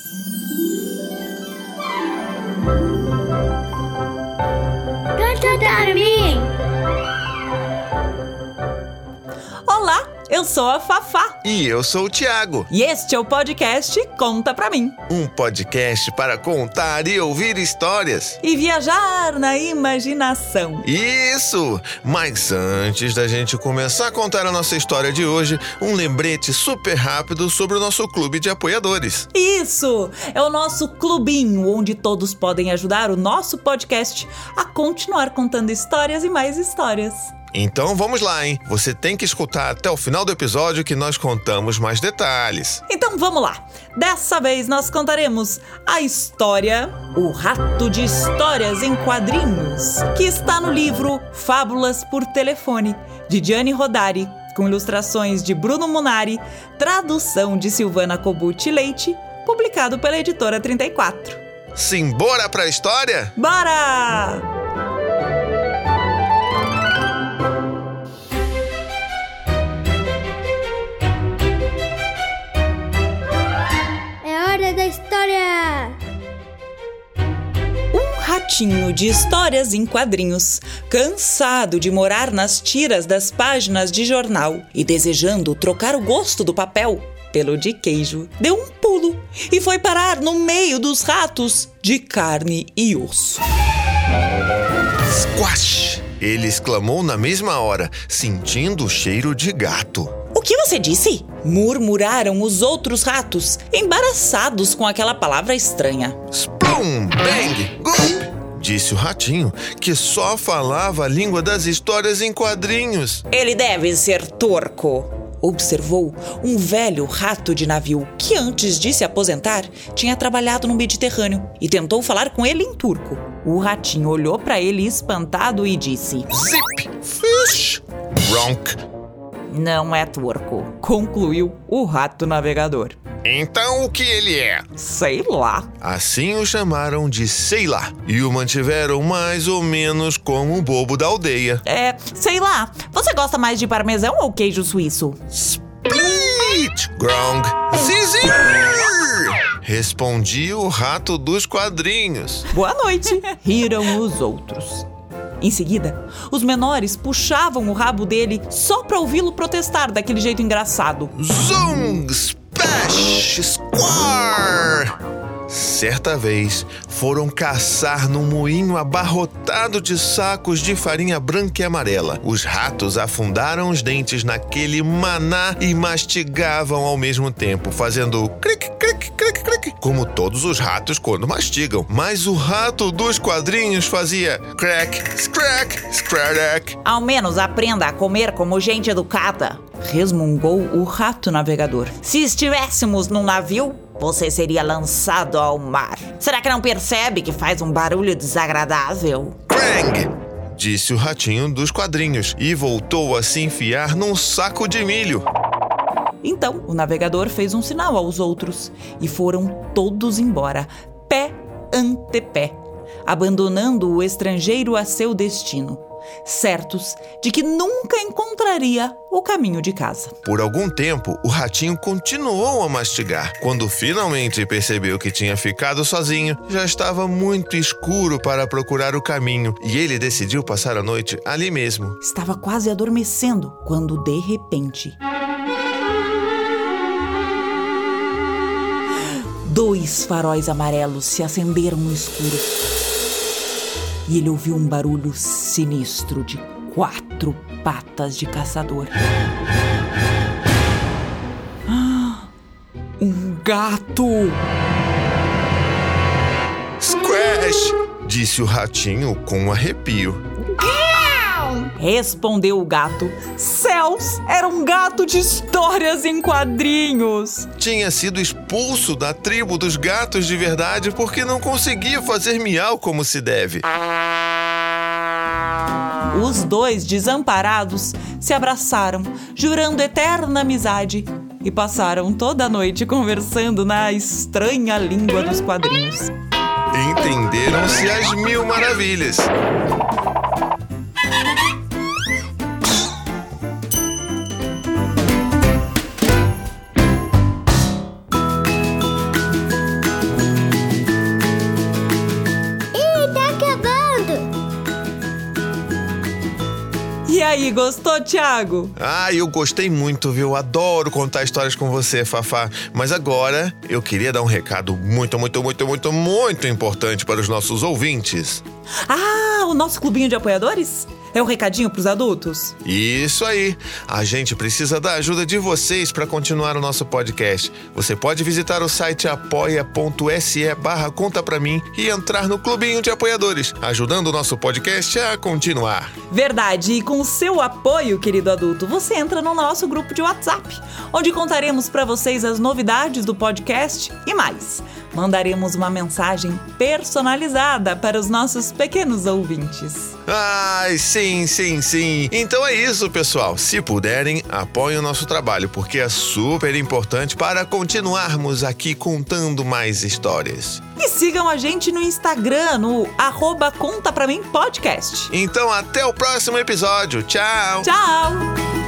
Thank you. Eu sou a Fafá E eu sou o Tiago, e este é o podcast Conta Pra Mim. um podcast para contar e ouvir histórias. E viajar na imaginação. Isso! Mas antes da gente começar a contar a nossa história de hoje, um lembrete super rápido sobre o nosso clube de apoiadores. Isso! É o nosso clubinho onde todos podem ajudar o nosso podcast a continuar contando histórias e mais histórias. Então vamos lá, hein? Você tem que escutar até o final do episódio que nós contamos mais detalhes. Então vamos lá! Dessa vez nós contaremos a história O Rato de Histórias em Quadrinhos, que está no livro Fábulas por Telefone, de Gianni Rodari, com ilustrações de Bruno Munari, tradução de Silvana Cobucci Leite, publicado pela editora 34. Simbora pra história? Bora! De histórias em quadrinhos, cansado de morar nas tiras das páginas de jornal e desejando trocar o gosto do papel pelo de queijo, deu um pulo e foi parar no meio dos ratos de carne e osso. Squash! Ele exclamou na mesma hora, sentindo o cheiro de gato. O que você disse? Murmuraram os outros ratos, embaraçados com aquela palavra estranha. Sprum! Bang! Goop! Disse o ratinho, que só falava a língua das histórias em quadrinhos. Ele deve ser turco, observou um velho rato de navio que, antes de se aposentar, tinha trabalhado no Mediterrâneo e tentou falar com ele em turco. O ratinho olhou para ele espantado e disse: Zip! Fish! Bronk! Não é turco, concluiu o rato navegador. Então o que ele é? Sei lá. Assim o chamaram de sei lá e o mantiveram mais ou menos como um bobo da aldeia. É, sei lá. Você gosta mais de parmesão ou queijo suíço? Split! Grong! Zizi! Respondia o rato dos quadrinhos. Boa noite! Riram os outros. Em seguida, os menores puxavam o rabo dele só para ouvi-lo protestar daquele jeito engraçado. Zoom! Splash! Squar! Certa vez, foram caçar num moinho abarrotado de sacos de farinha branca e amarela. Os ratos afundaram os dentes naquele maná e mastigavam ao mesmo tempo, fazendo cric, cric, cric, cric, como todos os ratos quando mastigam. Mas o rato dos quadrinhos fazia crack, scrack, scrack. Ao menos aprenda a comer como gente educada, resmungou o rato navegador. Se estivéssemos num navio, você seria lançado ao mar. Será que não percebe que faz um barulho desagradável? Krang! Disse o ratinho dos quadrinhos e voltou a se enfiar num saco de milho. Então, o navegador fez um sinal aos outros e foram todos embora, pé ante pé, abandonando o estrangeiro a seu destino, certos de que nunca encontraria o caminho de casa. Por algum tempo, o ratinho continuou a mastigar. Quando finalmente percebeu que tinha ficado sozinho, já estava muito escuro para procurar o caminho e ele decidiu passar a noite ali mesmo. Estava quase adormecendo quando, de repente. Dois faróis amarelos se acenderam no escuro. E ele ouviu um barulho sinistro de quatro patas de caçador. Ah, Um gato! Squash! Disse o ratinho com um arrepio. Respondeu o gato. Céus, era um gato de histórias em quadrinhos. Tinha sido expulso da tribo dos gatos de verdade porque não conseguia fazer miau como se deve. Os dois, desamparados, se abraçaram, jurando eterna amizade, e passaram toda a noite conversando na estranha língua dos quadrinhos. Entenderam-se as mil maravilhas. Aí, gostou, Thiago? Ah, eu gostei muito, viu? Adoro contar histórias com você, Fafá. Mas agora eu queria dar um recado muito, muito, muito, muito, muito importante para os nossos ouvintes. Ah, o nosso clubinho de apoiadores? É um recadinho pros adultos? Isso aí. A gente precisa da ajuda de vocês para continuar o nosso podcast. Você pode visitar o site apoia.se barra conta pra mim e entrar no clubinho de apoiadores, ajudando o nosso podcast a continuar. Verdade, e com o seu apoio, querido adulto, você entra no nosso grupo de WhatsApp, onde contaremos para vocês as novidades do podcast e mais. Mandaremos uma mensagem personalizada para os nossos pequenos ouvintes. Ai, sim, sim, sim. Então é isso, pessoal. Se puderem, apoiem o nosso trabalho, porque é super importante para continuarmos aqui contando mais histórias. E sigam a gente no Instagram, no arroba Conta Pra Mim Podcast. Então até o próximo episódio. Tchau! Tchau!